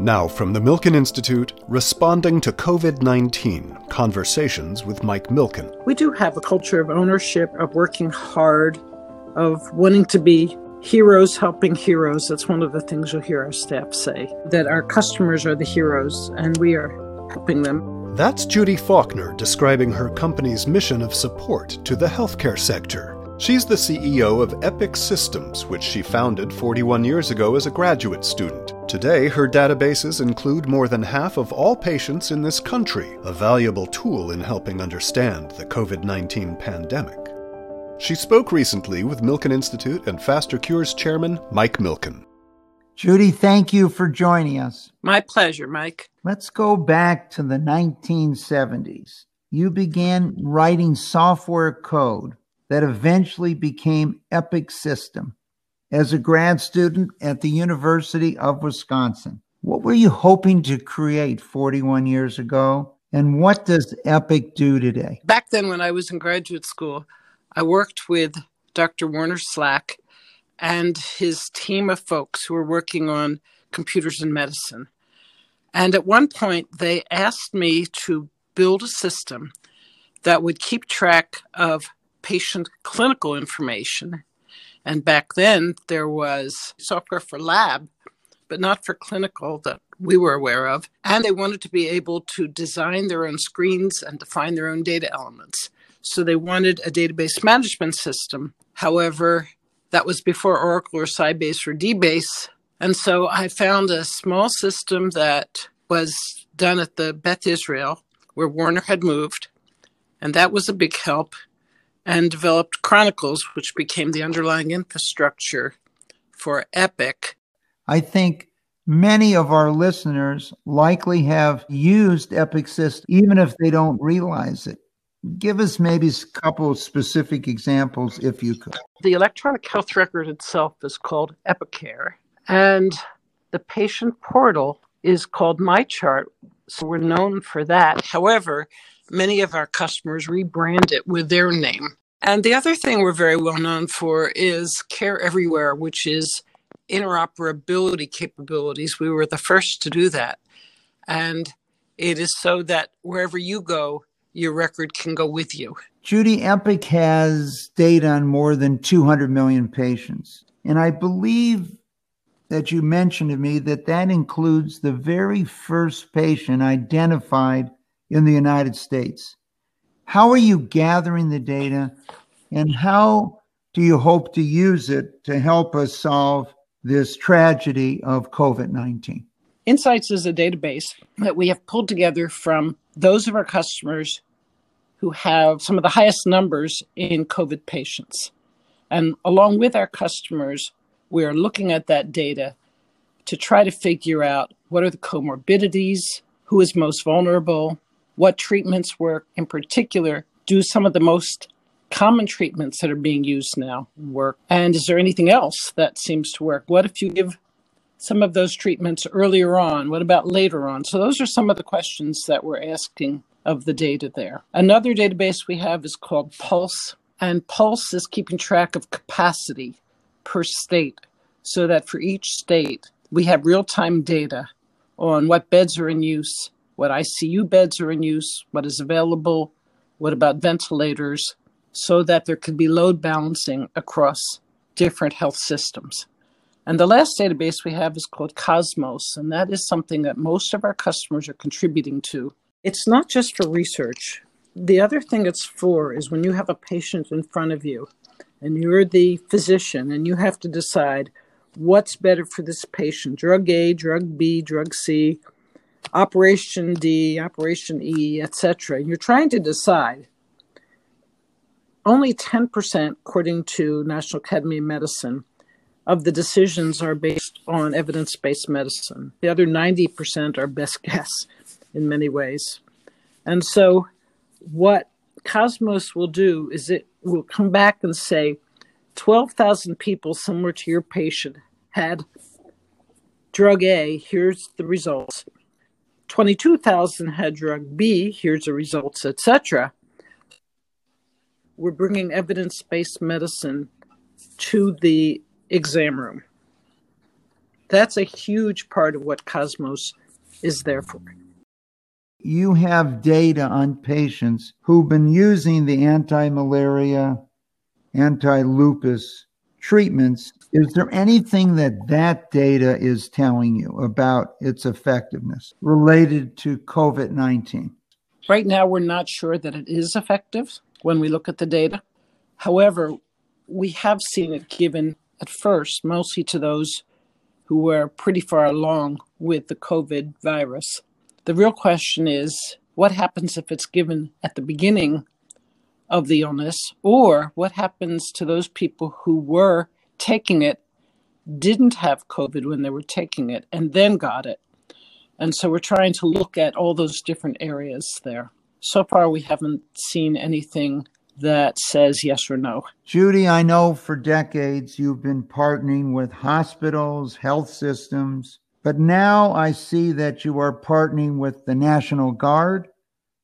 Now, from the Milken Institute, responding to COVID 19 Conversations with Mike Milken. We do have a culture of ownership, of working hard, of wanting to be heroes helping heroes. That's one of the things you'll hear our staff say that our customers are the heroes and we are helping them. That's Judy Faulkner describing her company's mission of support to the healthcare sector. She's the CEO of Epic Systems, which she founded 41 years ago as a graduate student. Today, her databases include more than half of all patients in this country, a valuable tool in helping understand the COVID 19 pandemic. She spoke recently with Milken Institute and Faster Cures chairman Mike Milken. Judy, thank you for joining us. My pleasure, Mike. Let's go back to the 1970s. You began writing software code that eventually became Epic System as a grad student at the University of Wisconsin. What were you hoping to create 41 years ago? And what does Epic do today? Back then, when I was in graduate school, I worked with Dr. Warner Slack and his team of folks who were working on computers in medicine. And at one point, they asked me to build a system that would keep track of patient clinical information. And back then, there was software for lab, but not for clinical that we were aware of. And they wanted to be able to design their own screens and define their own data elements. So they wanted a database management system. However, that was before Oracle or Sybase or DBase. And so I found a small system that was done at the Beth Israel, where Warner had moved. And that was a big help and developed Chronicles, which became the underlying infrastructure for Epic. I think many of our listeners likely have used Epic System, even if they don't realize it. Give us maybe a couple of specific examples, if you could. The electronic health record itself is called EpicCare, and the patient portal is called MyChart. So we're known for that. However, many of our customers rebrand it with their name. And the other thing we're very well known for is Care Everywhere, which is interoperability capabilities. We were the first to do that. And it is so that wherever you go, your record can go with you. Judy, Epic has data on more than 200 million patients. And I believe that you mentioned to me that that includes the very first patient identified in the United States. How are you gathering the data and how do you hope to use it to help us solve this tragedy of COVID 19? Insights is a database that we have pulled together from those of our customers who have some of the highest numbers in COVID patients. And along with our customers, we are looking at that data to try to figure out what are the comorbidities, who is most vulnerable, what treatments work. In particular, do some of the most common treatments that are being used now work? And is there anything else that seems to work? What if you give some of those treatments earlier on? What about later on? So, those are some of the questions that we're asking of the data there. Another database we have is called Pulse, and Pulse is keeping track of capacity per state so that for each state, we have real time data on what beds are in use, what ICU beds are in use, what is available, what about ventilators, so that there could be load balancing across different health systems. And the last database we have is called Cosmos, and that is something that most of our customers are contributing to. It's not just for research. The other thing it's for is when you have a patient in front of you and you're the physician and you have to decide what's better for this patient drug A, drug B, drug C, Operation D, Operation E, etc. You're trying to decide. Only 10%, according to National Academy of Medicine, of the decisions are based on evidence based medicine. The other 90% are best guess in many ways. And so, what Cosmos will do is it will come back and say 12,000 people similar to your patient had drug A, here's the results. 22,000 had drug B, here's the results, etc. We're bringing evidence based medicine to the exam room. That's a huge part of what Cosmos is there for. You have data on patients who've been using the anti malaria, anti lupus treatments. Is there anything that that data is telling you about its effectiveness related to COVID 19? Right now, we're not sure that it is effective when we look at the data. However, we have seen it given at first mostly to those who were pretty far along with the COVID virus. The real question is what happens if it's given at the beginning of the illness, or what happens to those people who were taking it, didn't have COVID when they were taking it, and then got it? And so we're trying to look at all those different areas there. So far, we haven't seen anything that says yes or no. Judy, I know for decades you've been partnering with hospitals, health systems, but now I see that you are partnering with the National Guard,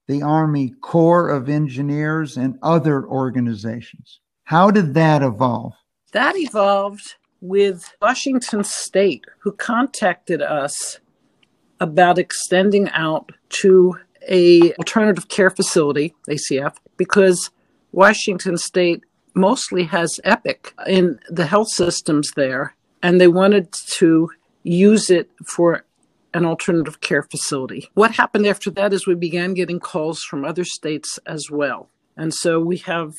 the Army Corps of Engineers, and other organizations. How did that evolve? That evolved with Washington State, who contacted us about extending out to a alternative care facility, ACF, because Washington State mostly has Epic in the health systems there, and they wanted to use it for an alternative care facility. What happened after that is we began getting calls from other states as well. And so we have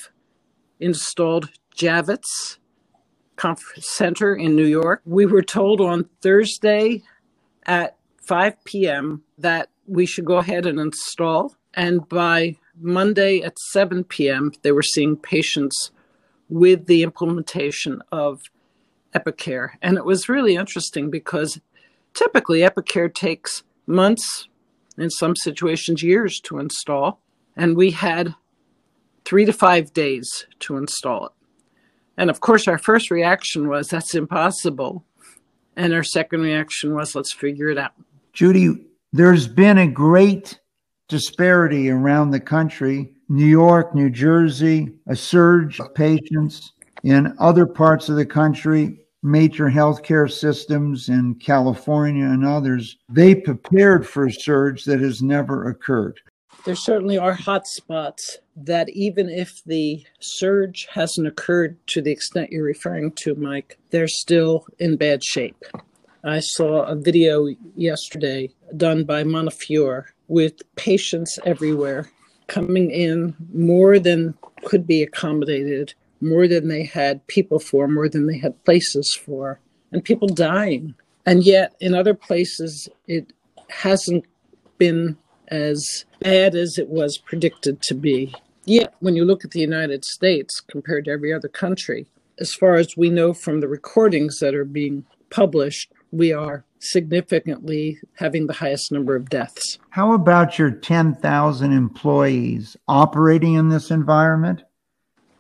installed Javits Conference Center in New York. We were told on Thursday at 5 p.m. that we should go ahead and install. And by Monday at 7 p.m., they were seeing patients with the implementation of EpicCare. And it was really interesting because typically EpicCare takes months, in some situations, years to install. And we had three to five days to install it. And of course, our first reaction was, that's impossible. And our second reaction was, let's figure it out. Judy, there's been a great disparity around the country. New York, New Jersey, a surge of patients. In other parts of the country, major healthcare systems in California and others, they prepared for a surge that has never occurred. There certainly are hot spots that even if the surge hasn't occurred to the extent you're referring to, Mike, they're still in bad shape. I saw a video yesterday done by Montefiore with patients everywhere coming in more than could be accommodated, more than they had people for, more than they had places for, and people dying. And yet, in other places, it hasn't been as bad as it was predicted to be. Yet, when you look at the United States compared to every other country, as far as we know from the recordings that are being published, we are significantly having the highest number of deaths. How about your 10,000 employees operating in this environment?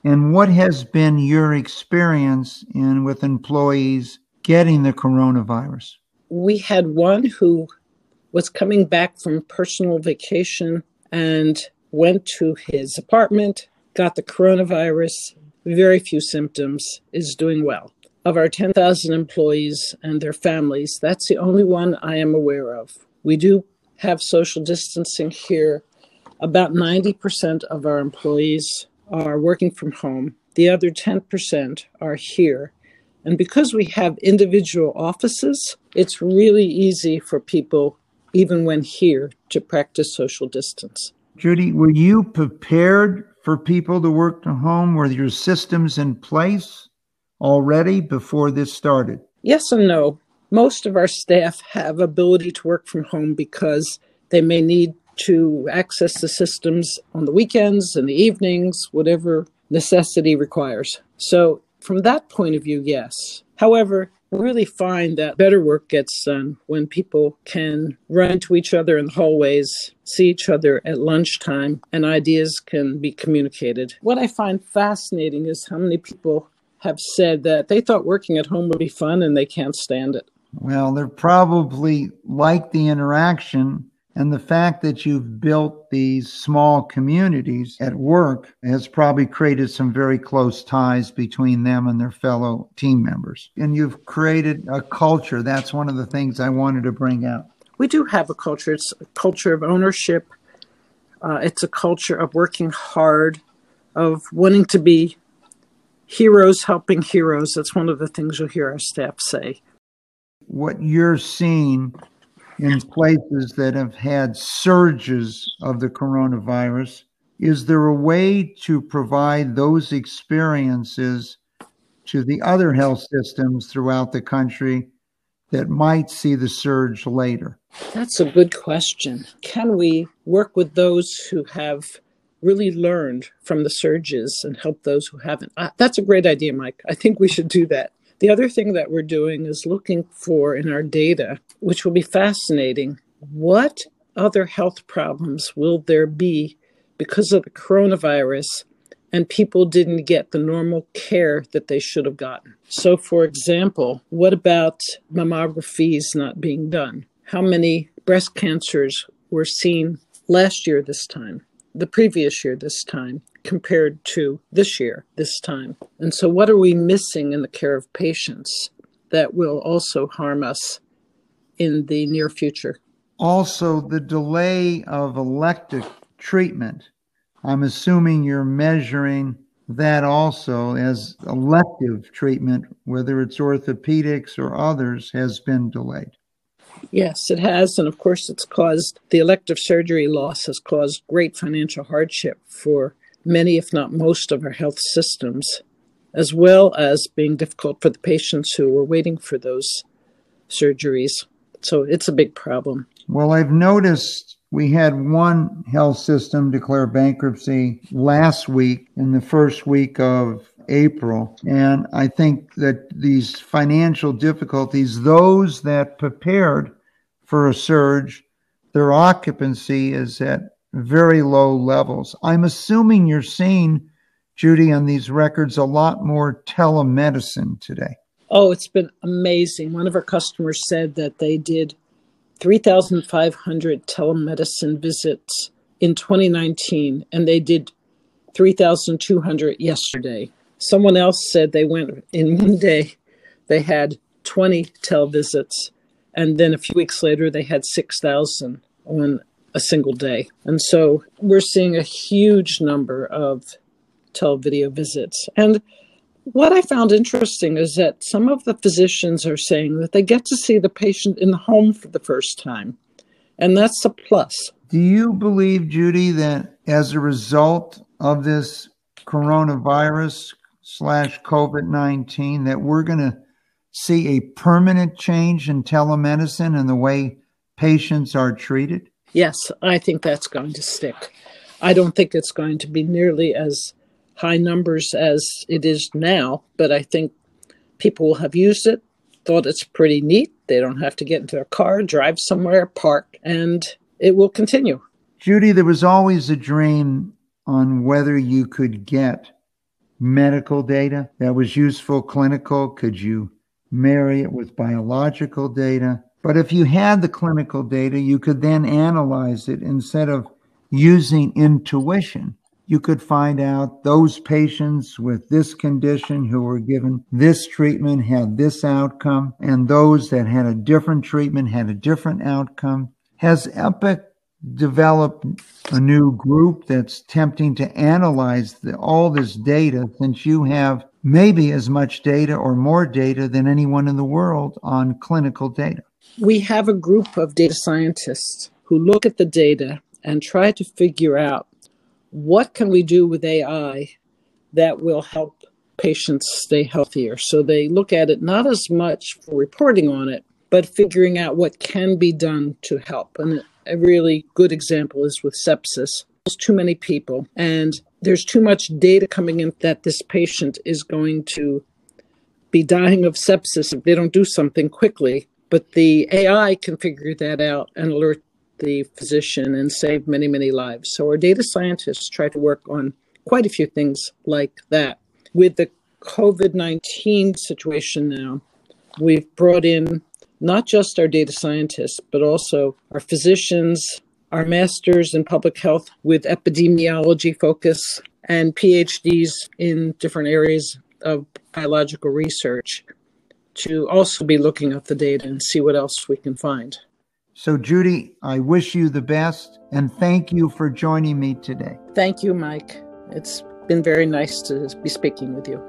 And what has been your experience in with employees getting the coronavirus? We had one who was coming back from personal vacation and went to his apartment, got the coronavirus, very few symptoms, is doing well of our 10,000 employees and their families. That's the only one I am aware of. We do have social distancing here. About 90% of our employees are working from home. The other 10% are here. And because we have individual offices, it's really easy for people, even when here, to practice social distance. Judy, were you prepared for people to work from home? Were your systems in place? already before this started? Yes and no. Most of our staff have ability to work from home because they may need to access the systems on the weekends and the evenings, whatever necessity requires. So, from that point of view, yes. However, we really find that better work gets done when people can run into each other in the hallways, see each other at lunchtime, and ideas can be communicated. What I find fascinating is how many people have said that they thought working at home would be fun and they can't stand it. Well, they're probably like the interaction And the fact that you've built these small communities at work has probably created some very close ties between them and their fellow team members. And you've created a culture. That's one of the things I wanted to bring out. We do have a culture. It's a culture of ownership. Uh, it's a culture of working hard, of wanting to be heroes helping heroes. That's one of the things you'll hear our staff say. What you're seeing in places that have had surges of the coronavirus, is there a way to provide those experiences to the other health systems throughout the country that might see the surge later? That's a good question. Can we work with those who have really learned from the surges and help those who haven't? Uh, that's a great idea, Mike. I think we should do that. The other thing that we're doing is looking for in our data, which will be fascinating, what other health problems will there be because of the coronavirus and people didn't get the normal care that they should have gotten. So, for example, what about mammographies not being done? How many breast cancers were seen last year this time, the previous year this time? Compared to this year, this time. And so, what are we missing in the care of patients that will also harm us in the near future? Also, the delay of elective treatment. I'm assuming you're measuring that also as elective treatment, whether it's orthopedics or others, has been delayed. Yes, it has. And of course, it's caused the elective surgery loss has caused great financial hardship for many, if not most, of our health systems, as well as being difficult for the patients who were waiting for those surgeries. So it's a big problem. Well, I've noticed we had one health system declare bankruptcy last week in the first week of April. And I think that these financial difficulties, those that prepared for a surge, their occupancy is at very low levels. I'm assuming you're seeing, Judy, on these records, a lot more telemedicine today. Oh, it's been amazing. One of our customers said that they did 3,500 telemedicine visits in 2019, and they did 3,200 yesterday. Someone else said they went in one day, they had 20 televisits, and then a few weeks later, they had 6,000 on a single day. And so we're seeing a huge number of televideo visits. And what I found interesting is that some of the physicians are saying that they get to see the patient in the home for the first time. And that's a plus. Do you believe, Judy, that as a result of this coronavirus slash COVID 19, that we're going to see a permanent change in telemedicine and the way patients are treated? Yes, I think that's going to stick. I don't think it's going to be nearly as high numbers as it is now, but I think people will have used it, thought it's pretty neat. They don't have to get into their car, drive somewhere, park, and it will continue. Judy, there was always a dream on whether you could get medical data that was useful clinical. Could you marry it with biological data? But if you had the clinical data, you could then analyze it instead of using intuition. You could find out those patients with this condition who were given this treatment had this outcome, and those that had a different treatment had a different outcome. Has Epic developed a new group that's tempting to analyze the, all this data since you have maybe as much data or more data than anyone in the world on clinical data? We have a group of data scientists who look at the data and try to figure out what can we do with AI that will help patients stay healthier. So they look at it not as much for reporting on it, but figuring out what can be done to help. And a really good example is with sepsis. There's too many people, and there's too much data coming in that this patient is going to be dying of sepsis if they don't do something quickly. But the AI can figure that out and alert the physician and save many, many lives. So our data scientists try to work on quite a few things like that. With the COVID 19 situation now, we've brought in not just our data scientists, but also our physicians, our masters in public health with epidemiology focus and PhDs in different areas of biological research to also be looking at the data and see what else we can find. So, Judy, I wish you the best and thank you for joining me today. Thank you, Mike. It's been very nice to be speaking with you.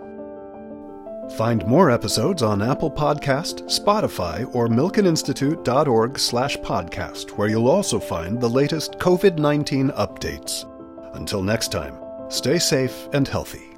Find more episodes on Apple Podcast, Spotify, or milkeninstitute.org slash podcast, where you'll also find the latest COVID-19 updates. Until next time, stay safe and healthy.